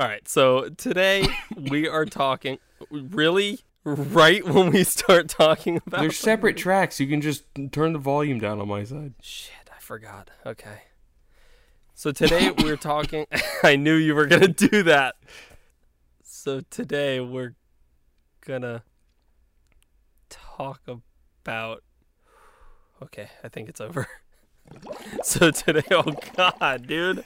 All right, so today we are talking. Really, right when we start talking about They're separate tracks. You can just turn the volume down on my side. Shit, I forgot. Okay. So today we're talking. I knew you were gonna do that. So today we're gonna talk about. Okay, I think it's over. So today, oh god, dude.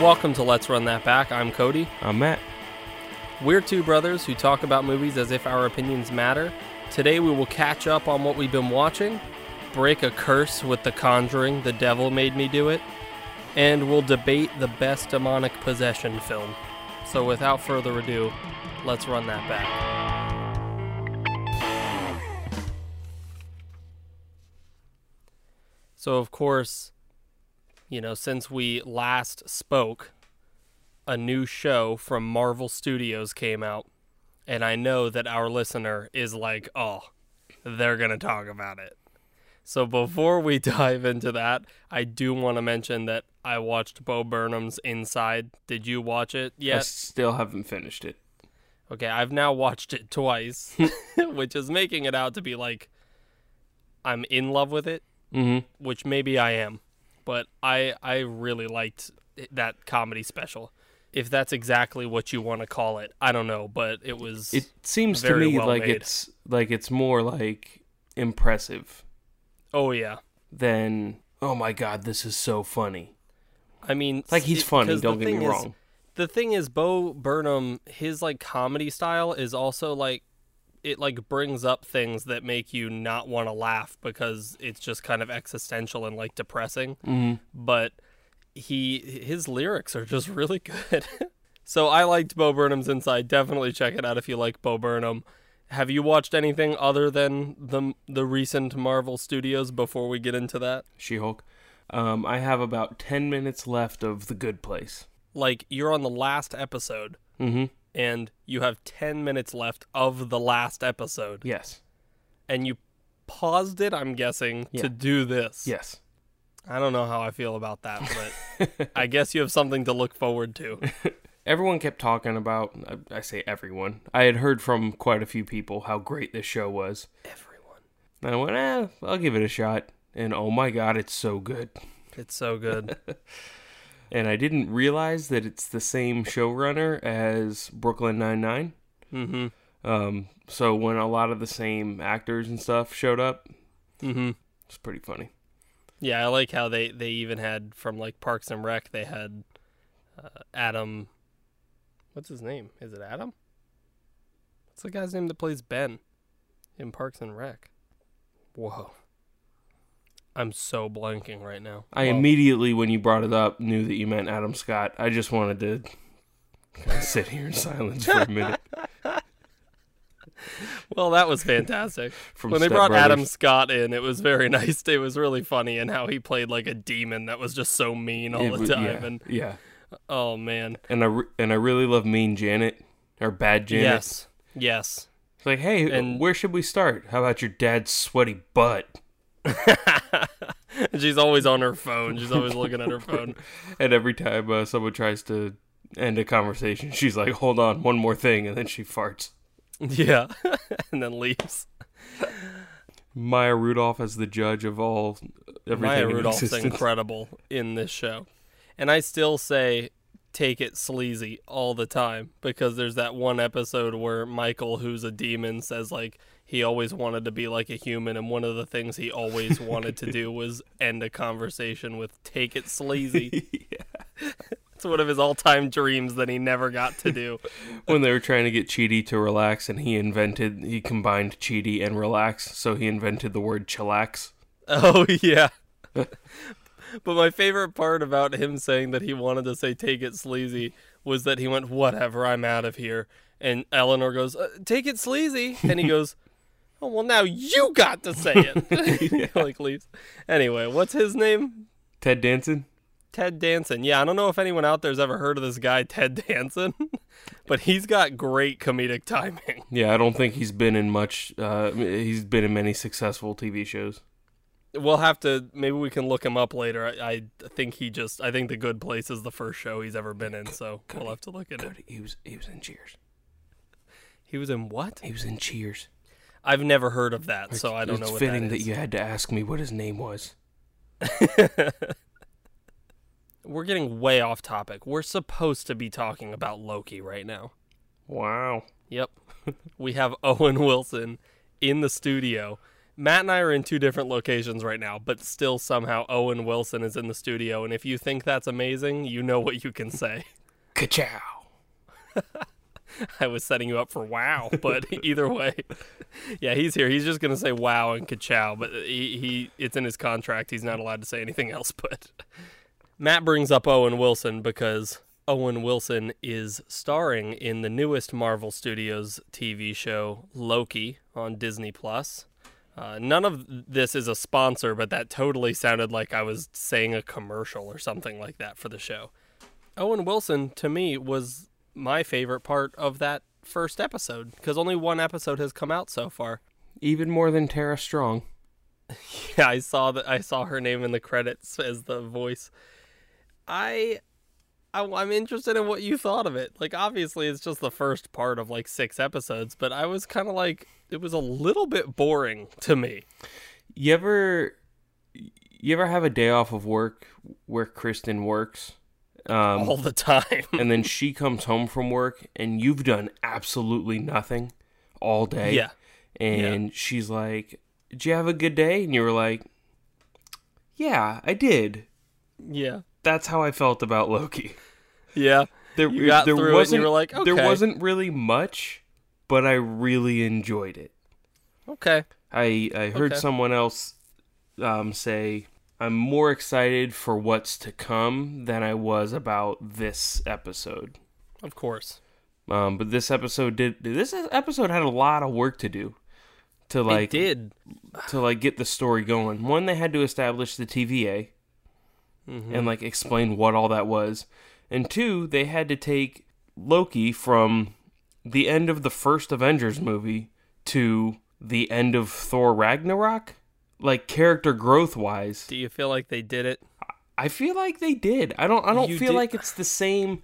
Welcome to Let's Run That Back. I'm Cody. I'm Matt. We're two brothers who talk about movies as if our opinions matter. Today we will catch up on what we've been watching, break a curse with The Conjuring, The Devil Made Me Do It, and we'll debate the best demonic possession film. So without further ado, let's run that back. So, of course, you know, since we last spoke, a new show from Marvel Studios came out, and I know that our listener is like, oh, they're going to talk about it. So before we dive into that, I do want to mention that I watched Bo Burnham's Inside. Did you watch it yet? I still haven't finished it. Okay, I've now watched it twice, which is making it out to be like I'm in love with it, Mm-hmm. which maybe I am, but I I really liked that comedy special. If that's exactly what you want to call it, I don't know, but it was It seems to me well like made. it's like it's more like impressive Oh yeah. than oh my god, this is so funny. I mean, Like he's funny. Don't get me is- wrong. the thing is bo burnham his like comedy style is also like it like brings up things that make you not want to laugh because it's just kind of existential and like depressing Mm-hmm. but he his lyrics are just really good so i liked bo burnham's inside definitely check it out if you like bo burnham have you watched anything other than the the recent marvel studios before we get into that She-Hulk. Um, I have about ten minutes left of The Good Place. like you're on the last episode Mm-hmm. And you have 10 minutes left of the last episode Yes. and you paused it i'm guessing Yeah. to do this Yes. i don't know how i feel about that but i guess you have something to look forward to Everyone kept talking about. I- I say everyone. I had heard from quite a few people how great this show was. everyone And I went, eh, I'll give it a shot. And oh my god, it's so good. it's so good And I didn't realize that it's the same showrunner as Brooklyn Nine Nine. mm-hmm. Um, so when a lot of the same actors and stuff showed up, mm-hmm. it's pretty funny. yeah i like how they they even had from like parks and rec they had uh, adam what's his name? Is it adam? What's the guy's name that plays ben in parks and rec? Whoa i'm so blanking right now I Well, immediately, when you brought it up, knew that you meant Adam Scott. I just wanted to kind of sit here in silence for a minute. Well, that was fantastic. When they Step brought Brothers. Adam Scott in, it was very nice. It was really funny, and how he played like a demon that was just so mean all It the time. yeah, And yeah, oh man, and I re- and I really love Mean Janet or Bad Janet. yes, yes. It's like, hey, And- where should we start? How about your dad's sweaty butt? She's always on her phone. She's always looking at her phone. And every time uh, someone tries to end a conversation, she's like, hold on, one more thing, and then she farts. Yeah, and then leaves. Maya Rudolph as the judge of all everything Maya in Rudolph's existence. incredible in this show, and I still say take it sleazy all the time because there's that one episode where Michael, who's a demon, says like he always wanted to be like a human, and one of the things he always wanted to do was end a conversation with "take it sleazy." It's one of his all-time dreams that he never got to do. when they were trying to get Chidi to relax, and he invented, he combined Chidi and relax, so he invented the word chillax. Oh yeah. but my favorite part about him saying that he wanted to say "take it sleazy" was that he went, "Whatever, I'm out of here." And Eleanor goes, uh, "Take it sleazy," and he goes, "Oh well, now you got to say it." like leaves. Anyway, what's his name? Ted Danson? Ted Danson. Yeah, I don't know if anyone out there's ever heard of this guy, Ted Danson, but he's got great comedic timing. Yeah, I don't think he's been in much. Uh, he's been in many successful TV shows. We'll have to. Maybe we can look him up later. I, I think he just. I think The Good Place is the first show he's ever been in, so Cody, we'll have to look at it. Cody, he was he was in Cheers. He was in what? He was in Cheers. I've never heard of that, so I don't it's know what fitting that is. you had to ask me what his name was. We're getting way off topic. We're supposed to be talking about Loki right now. Wow. Yep. we have Owen Wilson in the studio. Matt and I are in two different locations right now, but still somehow Owen Wilson is in the studio. And if you think that's amazing, you know what you can say. Ka-chow. I was setting you up for wow, but either way, yeah, he's here. He's just gonna say wow and ka-chow, but he, he it's in his contract. He's not allowed to say anything else. But Matt brings up Owen Wilson because Owen Wilson is starring in the newest Marvel Studios TV show Loki on Disney Plus. Uh, none of this is a sponsor, but that totally sounded like I was saying a commercial or something like that for the show. Owen Wilson, to me, was my favorite part of that first episode because only one episode has come out so far. Even more than Tara Strong. Yeah, I saw that. I saw her name in the credits as the voice. I, I, I'm interested in what you thought of it. Like, obviously, it's just the first part of like six episodes, but I was kind of like, it was a little bit boring to me. You ever you ever have a day off of work where Kristen works? Um, all the time. and then she comes home from work and you've done absolutely nothing all day. yeah, And she's like, Did you have a good day? And you were like, Yeah, I did. yeah, That's how I felt about Loki. yeah. There, You got there through it and wasn't, you were like, There wasn't really much, but I really enjoyed it. Okay. I I heard Okay. someone else um, say I'm more excited for what's to come than I was about this episode. Of course. Um, but this episode did this episode had a lot of work to do to it like did. to like get the story going. One, they had to establish the TVA Mm-hmm. and like explain what all that was, and two, they had to take Loki from the end of the first Avengers movie to the end of Thor Ragnarok, like character growth wise. Do you feel like they did it? I feel like they did. I don't. I don't You feel did- like it's the same.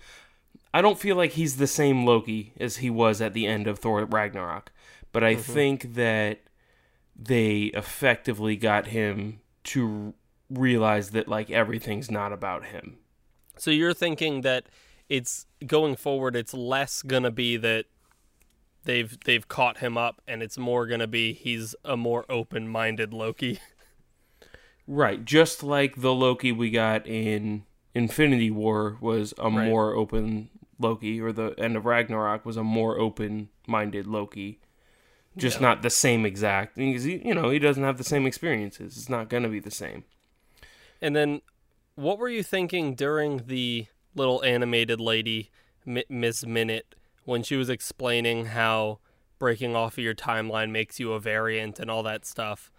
I don't feel like he's the same Loki as he was at the end of Thor Ragnarok, but I mm-hmm. think that they effectively got him to realize that like everything's not about him. So you're thinking that it's going forward. It's less gonna be that they've they've caught him up, and it's more gonna be he's a more open-minded Loki. Right, just like the Loki we got in Infinity War was a Right. more open Loki, or the end of Ragnarok was a more open-minded Loki. Just Yeah. not the same exact, because he, you know he doesn't have the same experiences. It's not gonna be the same. And then, what were you thinking during the little animated lady, Mi- Miss Minute, when she was explaining how breaking off of your timeline makes you a variant and all that stuff?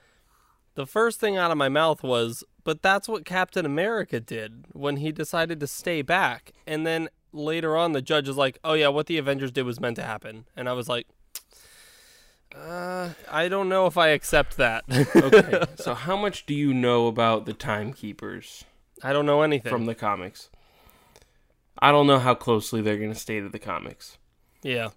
The first thing out of my mouth was, but that's what Captain America did when he decided to stay back. And then later on, the judge is like, oh, yeah, what the Avengers did was meant to happen. And I was like, uh, I don't know if I accept that. Okay, so how much do you know about the Timekeepers I don't know anything. from the comics? I don't know how closely they're gonna stay to the comics. Yeah.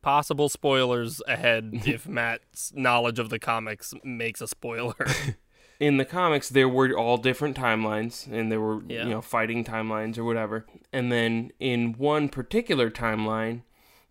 Possible spoilers ahead if Matt's knowledge of the comics makes a spoiler. in the comics there were all different timelines and there were Yeah. you know fighting timelines or whatever and then in one particular timeline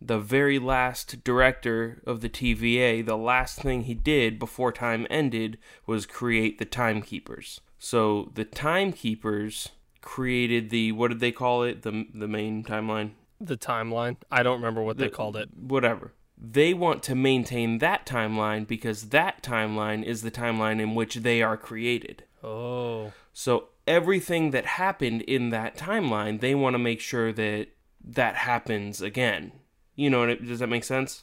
the very last director of the TVA the last thing he did before time ended was create the timekeepers so the timekeepers created the what did they call it the the main timeline the timeline. I don't remember what they called it. whatever. They want to maintain that timeline because that timeline is the timeline in which they are created. Oh. So everything that happened in that timeline, they want to make sure that that happens again. You know, does that make sense?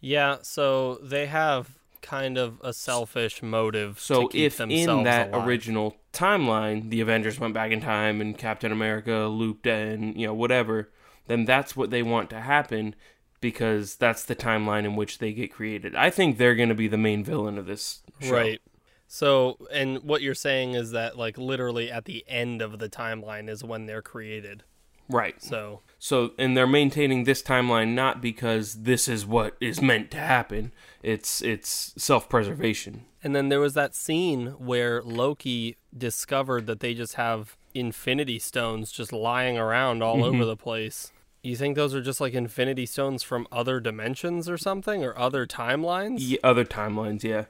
Yeah, so they have kind of a selfish motive So to keep if themselves in that alive. original timeline, the Avengers went back in time and Captain America looped and you know whatever, then that's what they want to happen because that's the timeline in which they get created. I think they're going to be the main villain of this show. Right. So, and what you're saying is that like literally at the end of the timeline is when they're created. Right. So, So, and they're maintaining this timeline not because this is what is meant to happen. It's it's self-preservation. and then there was that scene where Loki discovered that they just have infinity stones just lying around all over mm-hmm. the place. You think those are just like infinity stones from other dimensions or something or other timelines? Yeah, other timelines, yeah.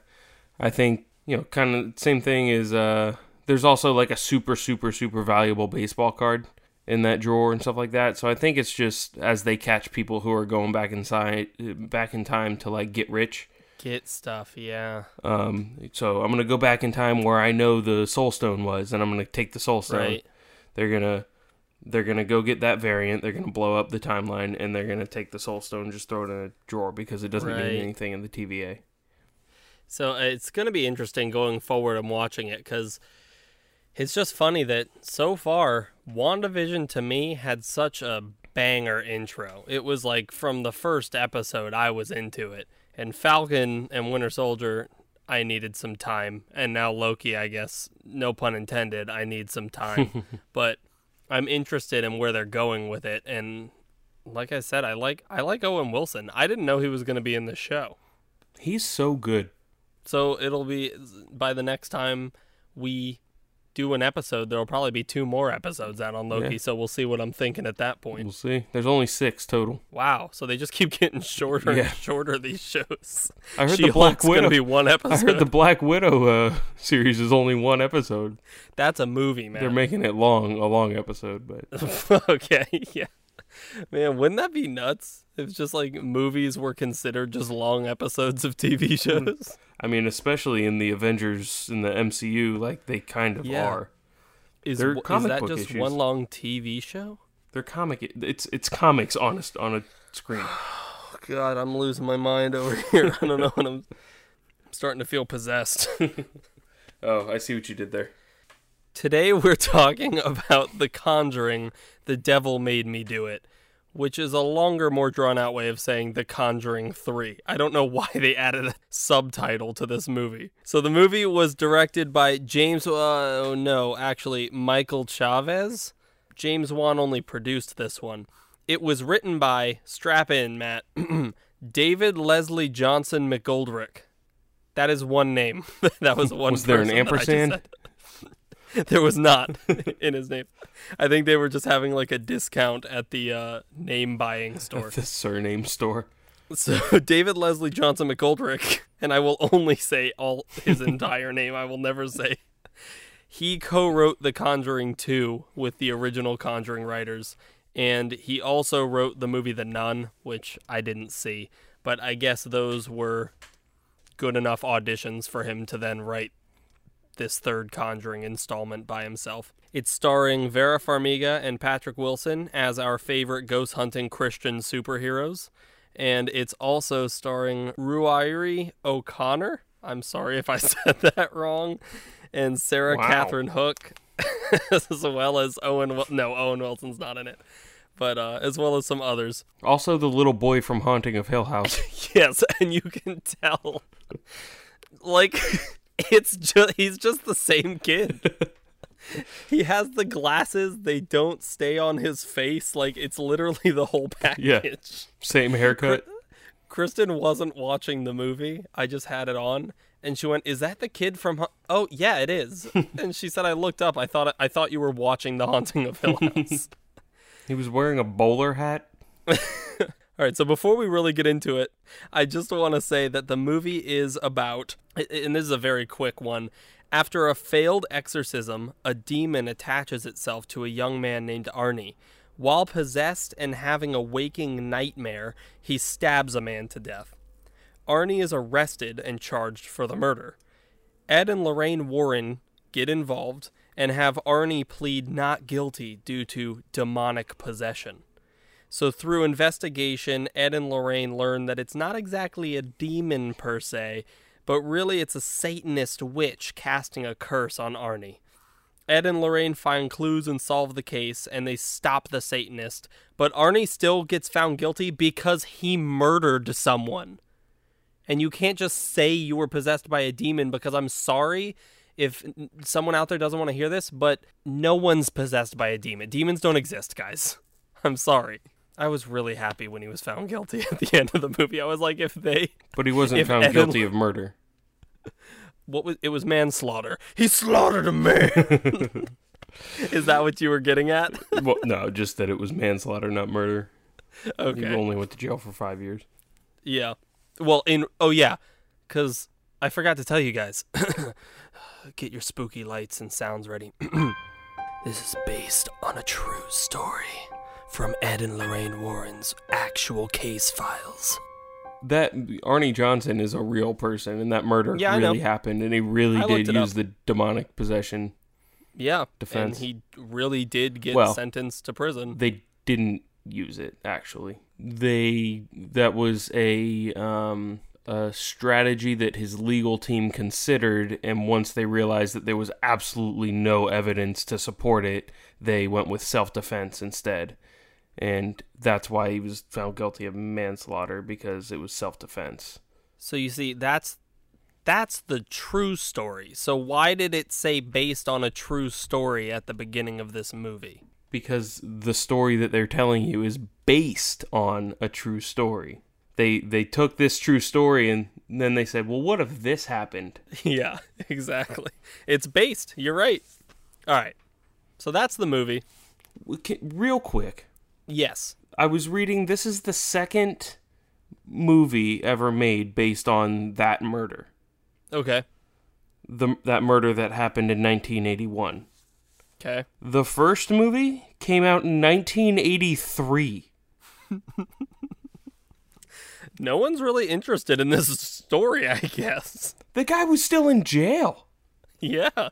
I think, you know, kind of same thing is uh there's also like a super super super valuable baseball card in that drawer and stuff like that. So I think it's just as they catch people who are going back inside back in time to like get rich. Get stuff, yeah. Um so I'm going to go back in time where I know the soul stone was and I'm going to take the soul stone. Right. They're going to they're gonna go get that variant. They're gonna blow up the timeline, and they're gonna take the Soul Stone, and just throw it in a drawer because it doesn't Right. mean anything in the TVA. So uh, it's going to be interesting going forward. I'm watching it because it's just funny that so far, WandaVision to me had such a banger intro. It was like from the first episode, I was into it. And Falcon and Winter Soldier, I needed some time. And now Loki, I guess, no pun intended, I need some time. but I'm interested in where they're going with it. And like I said, I like I like Owen Wilson. I didn't know he was going to be in the show. He's so good. So it'll be by the next time we do an episode, there'll probably be two more episodes out on Loki. Yeah. So we'll see what I'm thinking at that point. We'll see. There's only six total. Wow. So they just keep getting shorter Yeah. and shorter these shows. I heard the Black Widow. be one episode. I heard the Black Widow uh, series is only one episode. That's a movie, man. They're making it long, a long episode, but okay, yeah. Man, wouldn't that be nuts if just like movies were considered just long episodes of TV hmm. shows? I mean, especially in the Avengers in the MCU, like they kind of Yeah. are. Is, They're is comic that book just issues. one long TV show? They're comic. It's it's comics on a, on a screen. Oh, God, I'm losing my mind over here. I don't know what I'm. I'm starting to feel possessed. Oh, I see what you did there. Today we're talking about The Conjuring, The Devil Made Me Do It, which is a longer, more drawn out way of saying The Conjuring 3. I don't know why they added a subtitle to this movie. So the movie was directed by James, uh, oh no, actually, Michael Chaves. James Wan only produced this one. It was written by, strap in, Matt, David Leslie Johnson McGoldrick. That is one name. that was one. Was there an person that I just ampersand? there was not in his name. I think they were just having like a discount at the uh, name buying store. The surname store. So David Leslie Johnson McGoldrick, and I will only say all his entire name. I will never say. He co-wrote The Conjuring 2 with the original Conjuring writers, and he also wrote the movie The Nun, which I didn't see, but I guess those were good enough auditions for him to then write this third Conjuring installment by himself. It's starring Vera Farmiga and Patrick Wilson as our favorite ghost hunting Christian superheroes. And it's also starring Ruairi O'Connor. I'm sorry if I said that wrong. And Sarah Wow. Catherine Hook, as well as Owen. Wil- No, Owen Wilson's not in it, but uh, as well as some others. Also, the little boy from Haunting of Hill House. Yes, and you can tell, like, it's just he's just the same kid. he has the glasses; they don't stay on his face. Like it's literally the whole package. Yeah. Same haircut. Kristen wasn't watching the movie. I just had it on, and she went, "Is that the kid from?" Ha-? Oh, yeah, it is. and she said, "I looked up. I thought I thought you were watching The Haunting of Hill House." He was wearing a bowler hat. All right, so before we really get into it, I just want to say that the movie is about, and this is a very quick one. After a failed exorcism, a demon attaches itself to a young man named Arnie. While possessed and having a waking nightmare, he stabs a man to death. Arnie is arrested and charged for the murder. Ed and Lorraine Warren get involved and have Arnie plead not guilty due to demonic possession. So, through investigation, Ed and Lorraine learn that it's not exactly a demon per se, but really it's a Satanist witch casting a curse on Arnie. Ed and Lorraine find clues and solve the case, and they stop the Satanist. But Arnie still gets found guilty because he murdered someone. And you can't just say you were possessed by a demon because I'm sorry if someone out there doesn't want to hear this, but no one's possessed by a demon. Demons don't exist, guys. I'm sorry. I was really happy when he was found guilty at the end of the movie. I was like, if they. But he wasn't found guilty of murder. What was it? Was manslaughter? He slaughtered a man. Is that what you were getting at? well, no, just that it was manslaughter, not murder. Okay. He only went to jail for five years. Yeah. Well, in oh yeah, because I forgot to tell you guys. Get your spooky lights and sounds ready. this is based on a true story from Ed and Lorraine Warren's actual case files. That Arnie Johnson is a real person, and that murder Yeah, really happened, and he really I did use up. the demonic possession. Yeah, Defense. and he really did get Well, sentenced to prison. They didn't use it actually. They that was a um, a strategy that his legal team considered, and once they realized that there was absolutely no evidence to support it, they went with self defense instead. And that's why he was found guilty of manslaughter because it was self defense. So you see, that's that's the true story. So why did it say based on a true story at the beginning of this movie? because the story that they're telling you is based on a true story. They they took this true story and then they said, "Well, what if this happened?" Yeah, exactly. It's based. You're right. All right. So that's the movie. Can- Real quick, Yes. I was reading this is the second movie ever made based on that murder. Okay. The that murder that happened in 1981. Okay. The first movie came out in 1983. No one's really interested in this story, I guess. The guy was still in jail. Yeah.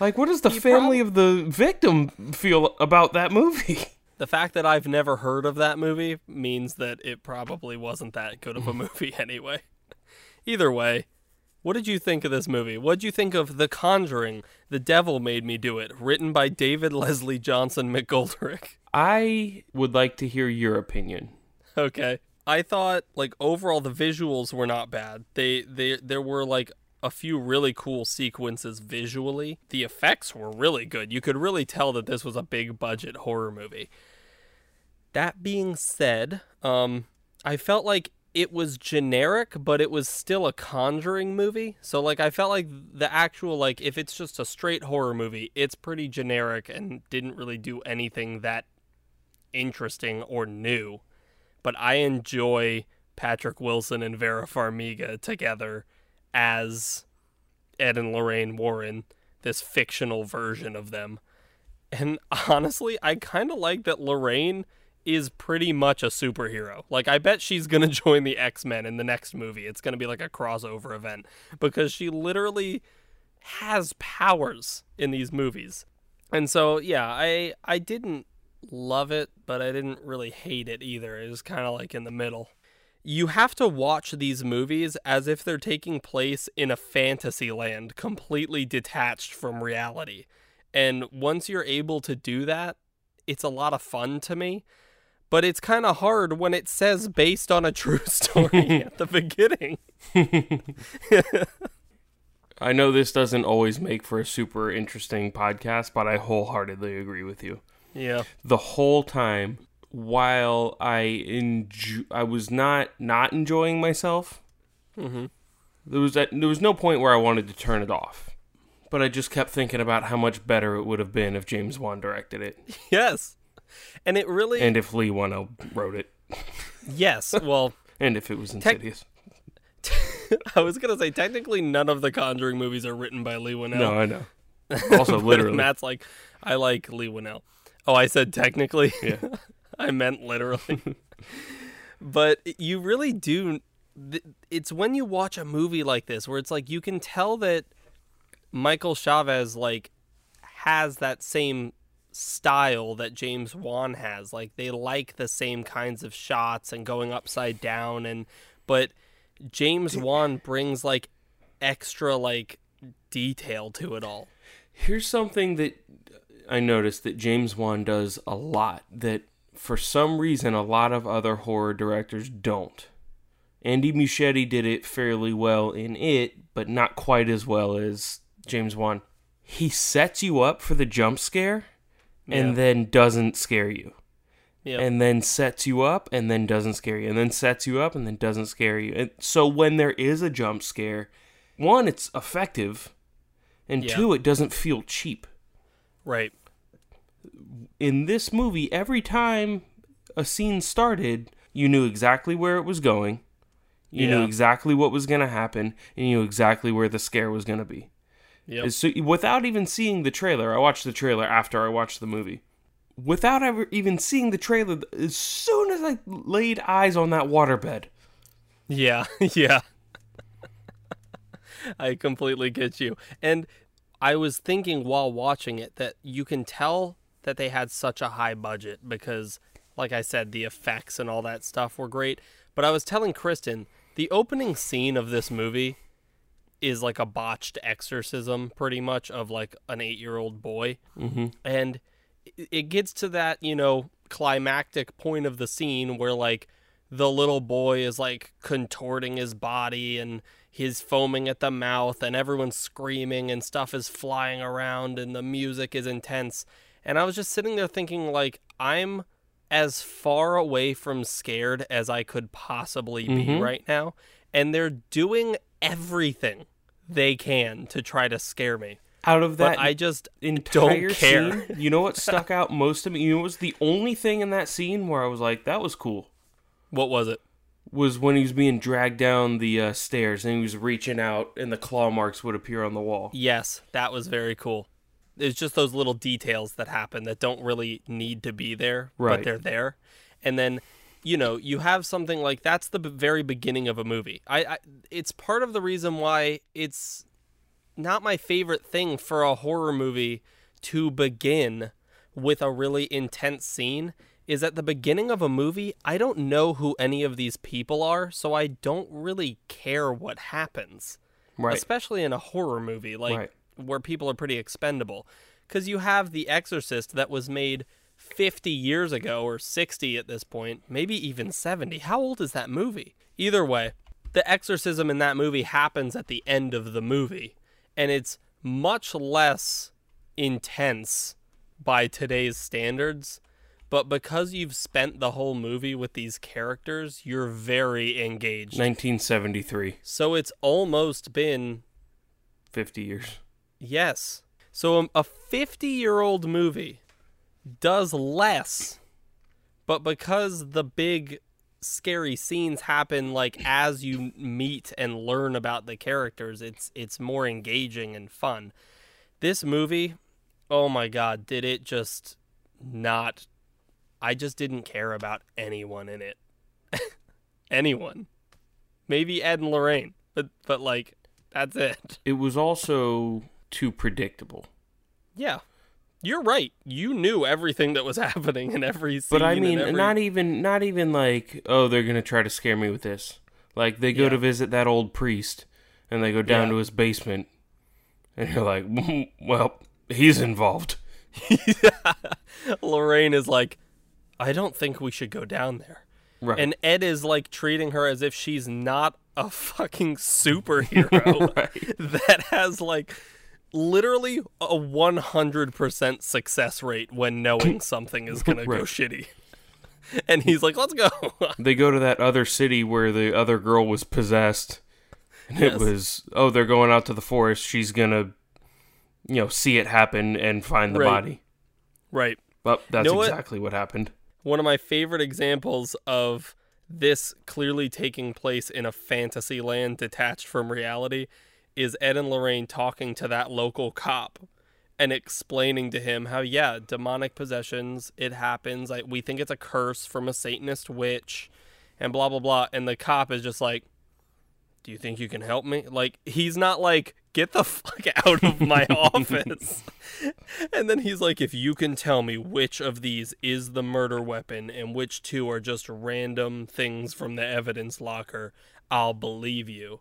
Like, what does the He family of the victim feel about that movie? The fact that I've never heard of that movie means that it probably wasn't that good of a mm. movie anyway. Either way, what did you think of this movie? What did you think of The Conjuring? The Devil Made Me Do It, written by David Leslie Johnson McGoldrick. I would like to hear your opinion. Okay. I thought like overall the visuals were not bad. They they there were like a few really cool sequences visually. The effects were really good. You could really tell that this was a big budget horror movie. That being said, um I felt like it was generic, but it was still a conjuring movie. So like I felt like the actual like if it's just a straight horror movie, it's pretty generic and didn't really do anything that interesting or new but I enjoy Patrick Wilson and Vera Farmiga together as Ed and Lorraine Warren, this fictional version of them. And honestly, I kind of like that Lorraine is pretty much a superhero. Like, I bet she's going to join the X Men in the next movie. It's going to be like a crossover event because she literally has powers in these movies. And so, yeah, I I didn't love it, but I didn't really hate it either. It was kind of like in the middle. You have to watch these movies as if they're taking place in a fantasy land, completely detached from reality. And once you're able to do that, it's a lot of fun to me. But it's kind of hard when it says based on a true story at the beginning. I know this doesn't always make for a super interesting podcast, but I wholeheartedly agree with you. Yeah. The whole time, while I enjo- I was not not enjoying myself. Mm-hmm. There was that, there was no point where I wanted to turn it off, but I just kept thinking about how much better it would have been if James Wan directed it Yes. And it really and if Leigh Whannell wrote it Yes. Well, and if it was Insidious. I was going to say technically none of the Conjuring movies are written by Leigh Whannell. No, I know. Also, literally. Matt's like, I like Leigh Whannell. Oh, I said technically. Yeah. I meant literally. but you really do. It's when you watch a movie like this where it's like you can tell that Michael Chaves like has that same style that James Wan has. Like they like the same kinds of shots and going upside down and but James Wan brings like extra like detail to it all. Here's something that I noticed that James Wan does a lot that for some reason a lot of other horror directors don't. Andy Muschietti did it fairly well in it, but not quite as well as James Wan. He sets you up for the jump scare and Yeah. then doesn't scare you. Yeah. And then sets you up and then doesn't scare you. And then sets you up and then doesn't scare you. And so when there is a jump scare, one, it's effective, and Yeah. two, it doesn't feel cheap. right. in this movie, every time a scene started, you knew exactly where it was going. You knew exactly what was going to happen, and you knew exactly where the scare was going to be. Yep. So without even seeing the trailer, I watched the trailer after I watched the movie. Without ever even seeing the trailer, as soon as I laid eyes on that waterbed, Yeah, yeah. I completely get you. And I was thinking while watching it that you can tell that they had such a high budget because, like I said, the effects and all that stuff were great. But I was telling Kristen, the opening scene of this movie is like a botched exorcism, pretty much, of like an eight year old boy. mm-hmm. and it- gets to that you know climactic point of the scene where like the little boy is like contorting his body and he's foaming at the mouth and everyone's screaming and stuff is flying around and the music is intense and i was just sitting there thinking like i'm as far away from scared as i could possibly be Mhm. right now and they're doing everything they can to try to scare me out of but that i just entire care. scene, you know what stuck out most to me? You know what was the only thing in that scene where I was like, that was cool? what was it was when he was being dragged down the uh, stairs and he was reaching out and the claw marks would appear on the wall. Yes, that was very cool. It's just those little details that happen that don't really need to be there, Right. but they're there. And then, you know, you have something like that's the b- very beginning of a movie. I, I it's part of the reason why it's not my favorite thing for a horror movie to begin with a really intense scene is at the beginning of a movie I don't know who any of these people are, so I don't really care what happens Right. especially in a horror movie like Right. where people are pretty expendable because you have the exorcist that was made 50 years ago or 60 at this point maybe even 70 how old is that movie either way the exorcism in that movie happens at the end of the movie and it's much less intense by today's standards but because you've spent the whole movie with these characters you're very engaged 1973, so it's almost been 50 years. yes. So a 50 year old movie does less, but because the big scary scenes happen like as you meet and learn about the characters, it's it's more engaging and fun. This movie, oh my god, did it just not I just didn't care about anyone in it. anyone. Maybe Ed and Lorraine, but but like that's it. It was also too predictable. Yeah. You're right. You knew everything that was happening in every scene. But I mean, every- not even not even like, oh, they're going to try to scare me with this. Like they go Yeah. to visit that old priest and they go down Yeah. to his basement and you're like, "Mm, well, he's involved. Lorraine is like, I don't think we should go down there. Right. And Ed is like treating her as if she's not a fucking superhero right. that has like literally a 100% success rate when knowing something is going to go shitty. And he's like, let's go. They go to that other city where the other girl was possessed. And Yes. it was, oh, they're going out to the forest. She's going to, you know, see it happen and find the Right. body. right. Well, that's Know what? exactly what happened. one of my favorite examples of this clearly taking place in a fantasy land detached from reality is Ed and Lorraine talking to that local cop and explaining to him how yeah, demonic possessions, it happens. Like we think it's a curse from a satanist witch and blah blah blah and the cop is just like do you think you can help me? Like he's not like get the fuck out of my office. And then he's like, if you can tell me which of these is the murder weapon and which two are just random things from the evidence locker, I'll believe you.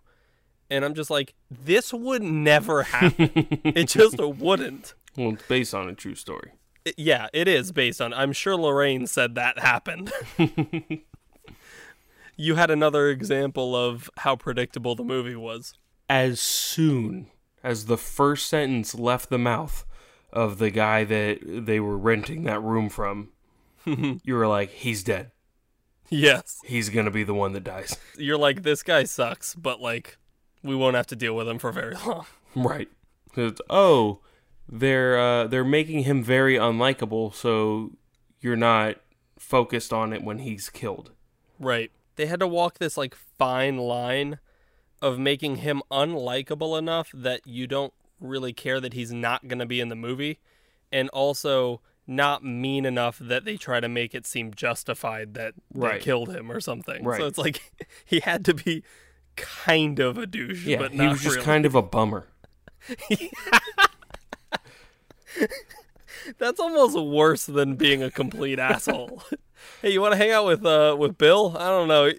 And I'm just like, this would never happen. it just wouldn't. Well, it's based on a true story. It- yeah, it is based on. I'm sure Lorraine said that happened. you had another example of how predictable the movie was. As soon as the first sentence left the mouth of the guy that they were renting that room from, you were like, he's dead. Yes. He's going to be the one that dies. You're like, this guy sucks, but like, we won't have to deal with him for very long. Right. oh, they're uh, they're making him very unlikable, so you're not focused on it when he's killed. Right. They had to walk this like fine line of making him unlikable enough that you don't really care that he's not going to be in the movie and also not mean enough that they try to make it seem justified that Right. they killed him or something. Right. So it's like he had to be kind of a douche, Yeah, but he was just really. kind of a bummer. That's almost worse than being a complete asshole. hey, you want to hang out with uh with Bill? I don't know.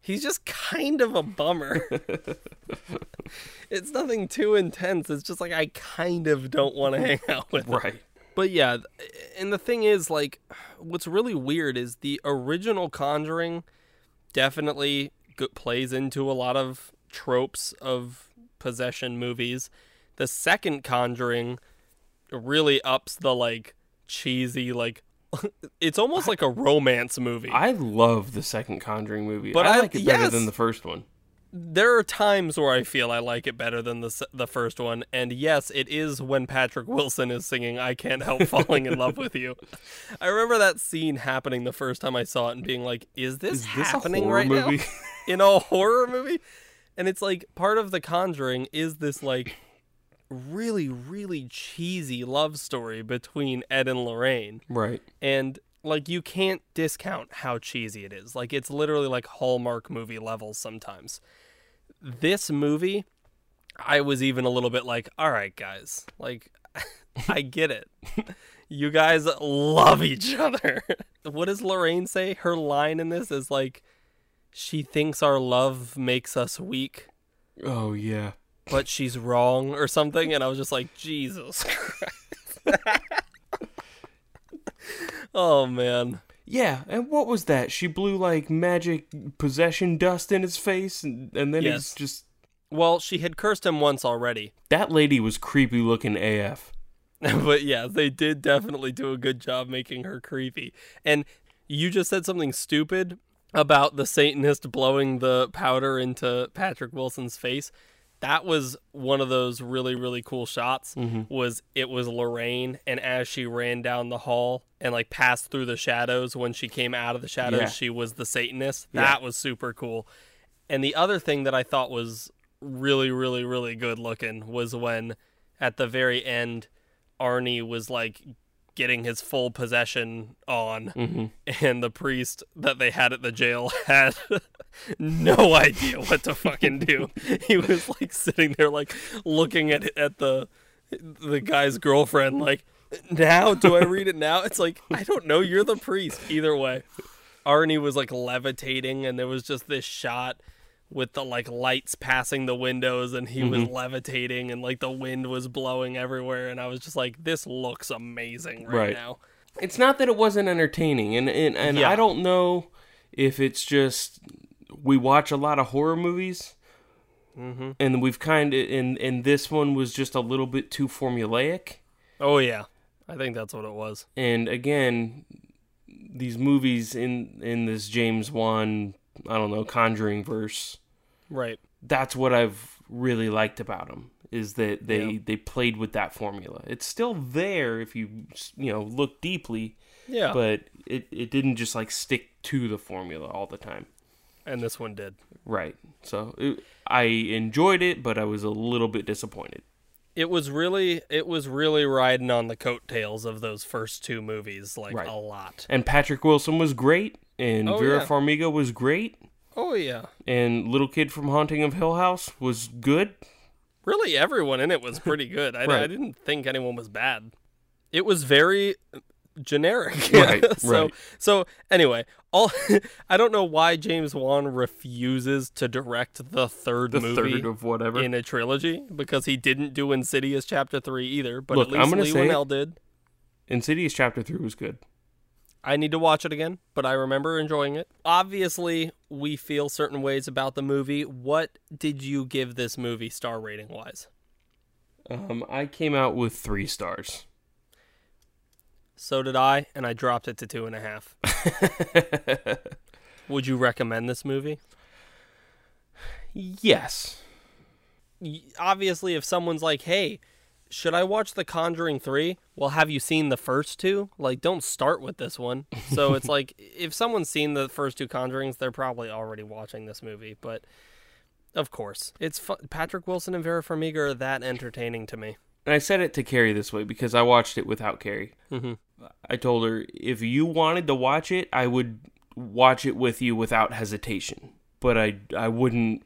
He's just kind of a bummer. it's nothing too intense. It's just like I kind of don't want to hang out with. him. Right. But yeah, and the thing is like what's really weird is the original Conjuring definitely go- plays into a lot of tropes of possession movies. The second Conjuring really ups the like cheesy like it's almost like a romance movie. I love the second Conjuring movie. But I I- like it better yes. than the first one. There are times where I feel I like it better than the the first one, and yes, it is when Patrick Wilson is singing "I Can't Help Falling in Love with You." I remember that scene happening the first time I saw it, and being like, "Is this, Is this happening right movie? now in a horror movie?" And it's like part of The Conjuring is this like really really cheesy love story between Ed and Lorraine right. and like you can't discount how cheesy it is like it's literally like hallmark movie levels sometimes this movie i was even a little bit like all right guys like i get it you guys love each other what does lorraine say her line in this is like she thinks our love makes us weak Oh yeah. but she's wrong or something and i was just like jesus Christ. oh man Yeah, and what was that? She blew like magic possession dust in his face, and, and then Yes. he's just. well she had cursed him once already That lady was creepy looking AF. but yeah, they did definitely do a good job making her creepy. And you just said something stupid about the Satanist blowing the powder into Patrick Wilson's face. That was one of those really really cool shots. Was it was Lorraine, and as she ran down the hall and like passed through the shadows, when she came out of the shadows, Yeah. she was the Satanist. Yeah. That was super cool. And the other thing that I thought was really, really, really good looking was when at the very end, Arnie was like getting his full possession on, Mm-hmm. and the priest that they had at the jail had no idea what to fucking do. He was like sitting there, like looking at at the the guy's girlfriend, like, now do I read it now? It's like I don't know. You're the priest. Either way, Arnie was like levitating, and there was just this shot with the like lights passing the windows and he was mm-hmm. levitating and like the wind was blowing everywhere and I was just like this looks amazing right, Right. now. It's not that it wasn't entertaining, and and, and Yeah. I don't know if it's just we watch a lot of horror movies, Mm-hmm. and we've kind of and and this one was just a little bit too formulaic. Oh yeah. I think that's what it was. And again, these movies in in this James Wan, I don't know, Conjuring verse. Right. That's what I've really liked about them is that they Yeah. they played with that formula. It's still there if you you know look deeply, Yeah. but it it didn't just like stick to the formula all the time. And this one did. Right. So it, I enjoyed it, but I was a little bit disappointed. It was really it was really riding on the coattails of those first two movies like Right. a lot. And Patrick Wilson was great, and Oh, Vera yeah. Farmiga was great, Oh yeah. and little kid from Haunting of Hill House was good. Really everyone in it was pretty good. I, Right. I didn't think anyone was bad. It was very generic. Right, so right. so anyway, all I don't know why James Wan refuses to direct the third The movie third of whatever. in a trilogy because he didn't do Insidious Chapter Three either. But Look, at I'm least gonna Leigh say. Whannell did. Insidious Chapter Three was good. I need to watch it again, but I remember enjoying it. Obviously, we feel certain ways about the movie. What did you give this movie star rating wise? Um, I came out with three stars. So did I, and I dropped it to two and a half. Would you recommend this movie? yes. Obviously, if someone's like, hey, should I watch The Conjuring 3? Well, have you seen the first two? Like, don't start with this one. So it's like, if someone's seen the first two Conjurings, they're probably already watching this movie. But of course, it's fu- Patrick Wilson and Vera Farmiga are that entertaining to me. And I said it to Carrie this way because I watched it without Carrie. hmm I told her if you wanted to watch it, I would watch it with you without hesitation. But I I wouldn't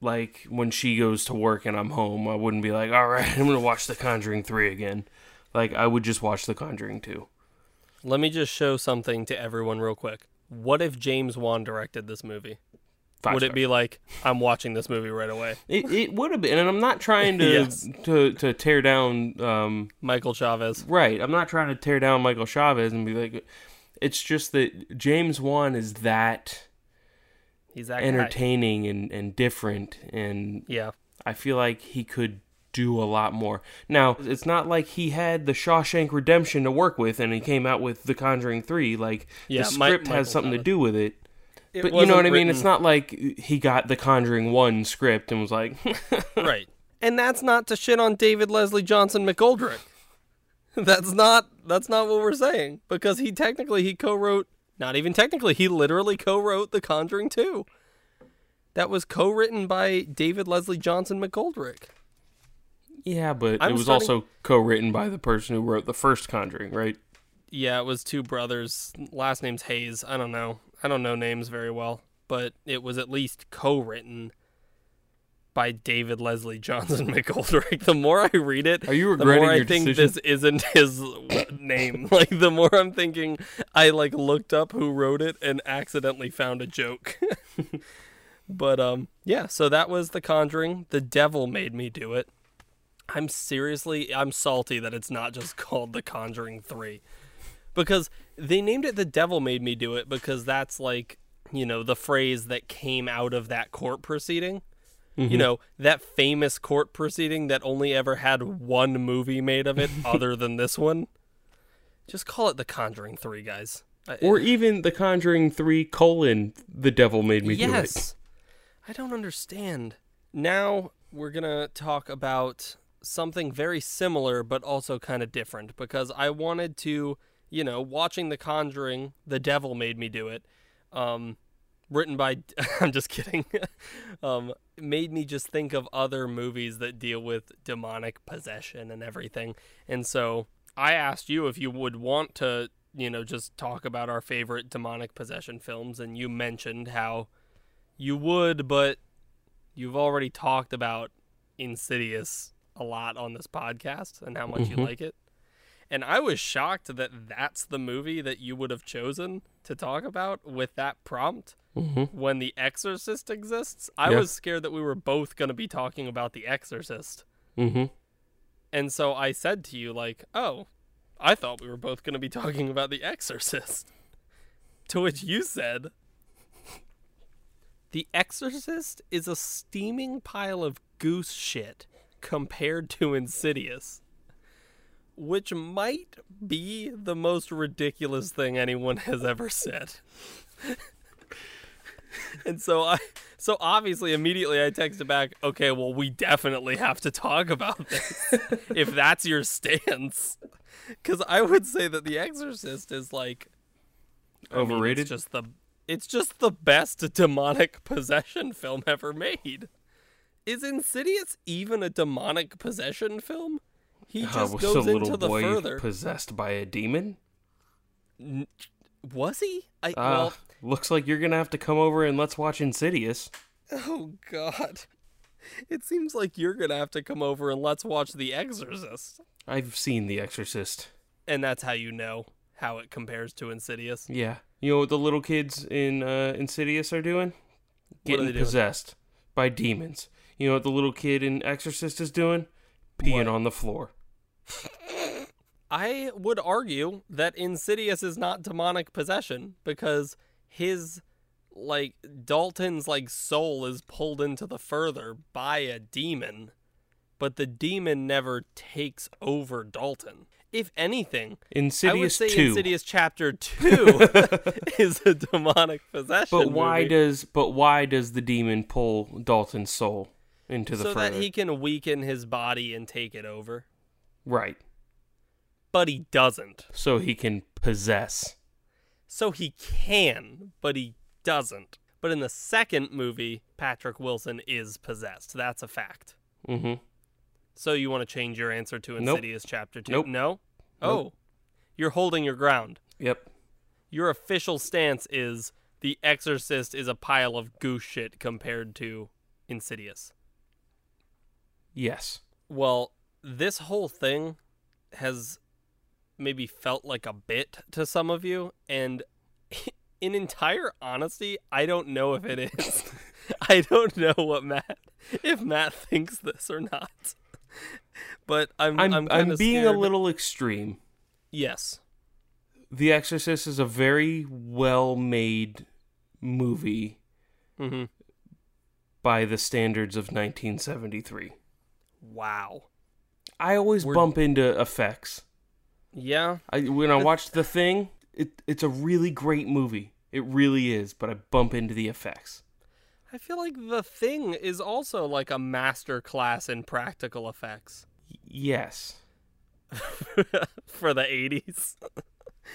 like when she goes to work and I'm home, I wouldn't be like, "All right, I'm going to watch The Conjuring 3 again." Like I would just watch The Conjuring 2. Let me just show something to everyone real quick. What if James Wan directed this movie? Five Would it be like, I'm watching this movie right away? It, it would have been, and I'm not trying to Yes. to to tear down. Um, Michael Chaves. right, I'm not trying to tear down Michael Chaves and be like. It's just that James Wan is that He's that guy. entertaining and, and different, and Yeah. I feel like he could do a lot more. Now, it's not like he had the Shawshank Redemption to work with, and he came out with The Conjuring Three. Like Yeah, the script Michael has something to do with it. It But you know what I mean? It's not like he got the Conjuring One script and was like, right. And that's not to shit on David Leslie Johnson McGoldrick. that's not that's not what we're saying because he technically he co-wrote not even technically he literally co-wrote The Conjuring 2. That was co-written by David Leslie Johnson McGoldrick. yeah, but I'm it was starting- also co-written by the person who wrote the first Conjuring, right? Yeah, it was two brothers. Last name's Hayes. I don't know. I don't know names very well, but it was at least co-written by David Leslie Johnson McGoldrick. The more I read it, Are you regretting the more I think decision? this isn't his name. Like the more I'm thinking, I like looked up who wrote it and accidentally found a joke. but um, yeah. So that was The Conjuring. The Devil made me do it. I'm seriously, I'm salty that it's not just called The Conjuring Three, because they named it The Devil Made Me Do It because that's like you know the phrase that came out of that court proceeding. You mm-hmm. know that famous court proceeding that only ever had one movie made of it other than this one. Just call it the conjuring 3 guys. Or eh. even The Conjuring Three colon The Devil Made Me Do It. yes. I don't understand. Now we're gonna talk about something very similar but also kind of different because i wanted to you know watching the conjuring the devil made me do it um written by i'm just kidding um made me just think of other movies that deal with demonic possession and everything and so i asked you if you would want to you know just talk about our favorite demonic possession films and you mentioned how you would but you've already talked about insidious a lot on this podcast and how much you Mhm. like it and I was shocked that that's the movie that you would have chosen to talk about with that prompt hmm when The Exorcist exists. I Yeah. was scared that we were both going to be talking about The Exorcist. hmm And so I said to you, like, oh, I thought we were both going to be talking about The Exorcist. to which you said, The Exorcist is a steaming pile of goose shit compared to Insidious. Which might be the most ridiculous thing anyone has ever said. and so I so obviously immediately I texted back, okay, well we definitely have to talk about this if that's your stance. Cuz I would say that The Exorcist is like I mean, Overrated. it's just the it's just the best demonic possession film ever made. Is Insidious even a demonic possession film? He Uh, just was goes a into little the boy further. possessed by a demon. Was he? I Uh, well, looks like you're gonna have to come over and let's watch Insidious. oh god. It seems like you're going to have to come over and let's watch The Exorcist. I've seen The Exorcist. And that's how you know. how it compares to Insidious. Yeah. You know what the little kids in uh, Insidious are doing? What are Getting doing? possessed by demons. You know what the little kid in Exorcist is doing? Peeing What? on the floor. I would argue that Insidious is not demonic possession because his like Dalton's like soul is pulled into the further by a demon, but the demon never takes over Dalton. If anything, I would Insidious say 2. Insidious chapter 2 is a demonic possession. but why movie. does but why does the demon pull Dalton's soul into the so further? that he can weaken his body and take it over? Right. But he doesn't. So he can possess. So he can, but he doesn't. But in the second movie, Patrick Wilson is possessed. That's a fact. Mm-hmm. So you want to change your answer to Nope. Insidious Chapter 2? Nope. No? Oh. Nope. You're holding your ground. Yep. Your official stance is The Exorcist is a pile of goose shit compared to Insidious. Yes. Well, this whole thing has maybe felt like a bit to some of you, and in entire honesty, I don't know if it is. I don't know what Matt, if Matt thinks this or not. But I'm I'm I'm, I'm, being scared. a little extreme. yes. The Exorcist is a very well made movie hmm by the standards of 1973. Wow. I always We're- bump into effects. Yeah. I, when I watch The Thing, it, it's a really great movie. It really is, but I bump into the effects. I feel like the thing is also like a master class in practical effects yes. for the 80s.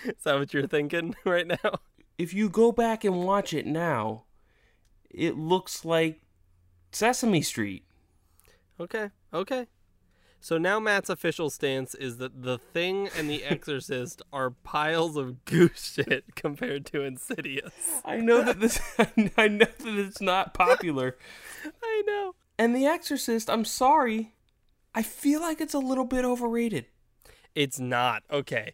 is that what you're thinking right now? If you go back and watch it now, it looks like Sesame Street. Okay, okay. So now Matt's official stance is that The Thing and The Exorcist are piles of goose shit compared to Insidious. I know that this I know that it's not popular. I know. And The Exorcist, I'm sorry, I feel like it's a little bit overrated. It's not. Okay.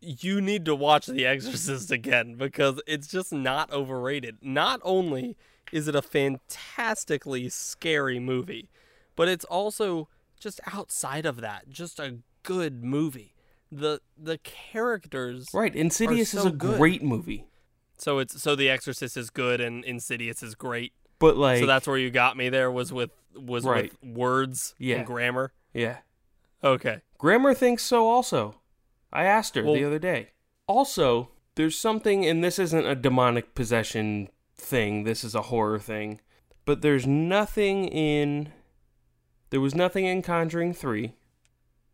You need to watch The Exorcist again because it's just not overrated. Not only is it a fantastically scary movie, but it's also just outside of that, just a good movie. The the characters Right, Insidious is so a good. great movie. So it's so The Exorcist is good and Insidious is great. But like so that's where you got me there was with was Right. with words Yeah. and grammar. yeah. Okay. Grammar thinks so also. I asked her Well- the other day. Also, there's something and this isn't a demonic possession thing, this is a horror thing. But there's nothing in there was nothing in Conjuring 3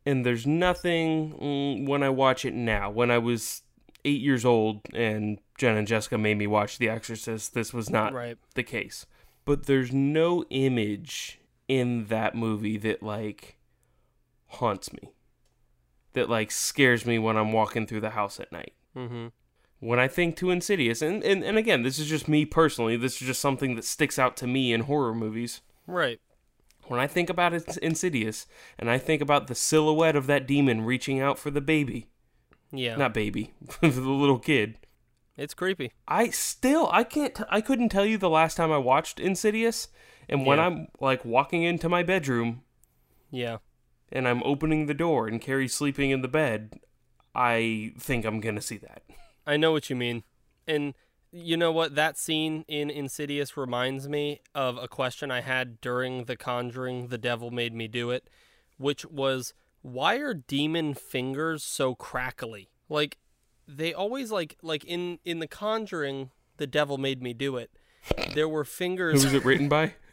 and there's nothing mm, when I watch it now. When I was 8 years old and Jen and Jessica made me watch The Exorcist, this was not Right. the case. But there's no image in that movie that like haunts me. That like scares me when I'm walking through the house at night. Mm-hmm. When I think to Insidious, and, and, and again, this is just me personally, this is just something that sticks out to me in horror movies. Right. When I think about Ins- Insidious, and I think about the silhouette of that demon reaching out for the baby, Yeah. not baby, the little kid, It's creepy. I still I can't t- I couldn't tell you the last time I watched Insidious and when Yeah. I'm like walking into my bedroom Yeah. and I'm opening the door and Carrie's sleeping in the bed I think I'm going to see that. I know what you mean. And you know what? That scene in Insidious reminds me of a question I had during The Conjuring, The Devil Made Me Do It, which was why are demon fingers so crackly? Like they always like like in in The Conjuring, The Devil Made Me Do It. There were fingers. Who was it written by?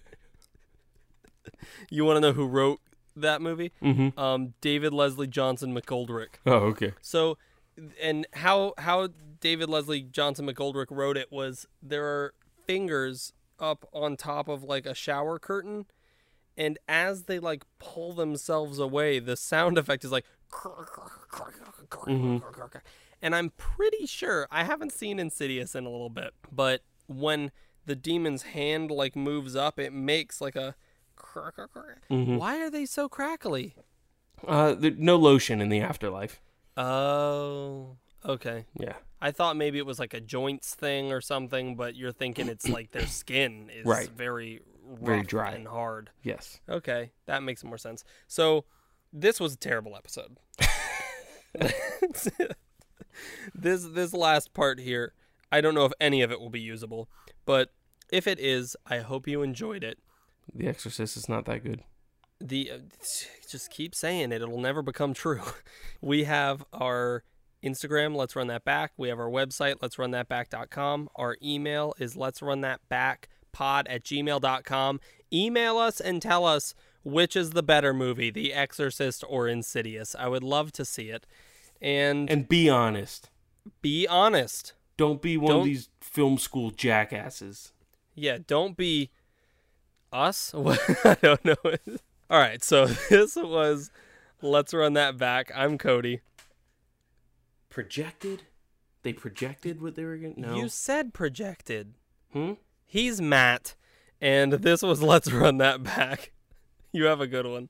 you want to know who wrote that movie? mhm. Um, David Leslie Johnson McGoldrick. Oh, okay. So, and how how David Leslie Johnson McGoldrick wrote it was there are fingers up on top of like a shower curtain, and as they like pull themselves away, the sound effect is like. And I'm pretty sure I haven't seen Insidious in a little bit, but when the demon's hand like moves up, it makes like a. Why are they so crackly? Uh no lotion in the afterlife. Oh, Okay. Yeah. I thought maybe it was like a joints thing or something, but you're thinking it's like their skin is Right. very Very dry. and hard. Yes. Okay, that makes more sense. So this was a terrible episode. this this last part here, I don't know if any of it will be usable, but if it is, I hope you enjoyed it. The Exorcist is not that good. The uh, just keep saying it; it'll never become true. We have our Instagram, let's run that back. We have our website, let's run that back.com. Our email is let's run that back pod at gmail.com. Email us and tell us which is the better movie, The Exorcist or Insidious. I would love to see it. And, And be honest. be honest. Don't be one Don't- of these film school jackasses. Yeah, don't be us. I don't know. All right, so this was Let's Run That Back. I'm Cody. Projected? They projected what they were going to. No. You said projected. Hmm? He's Matt, and this was Let's Run That Back. You have a good one.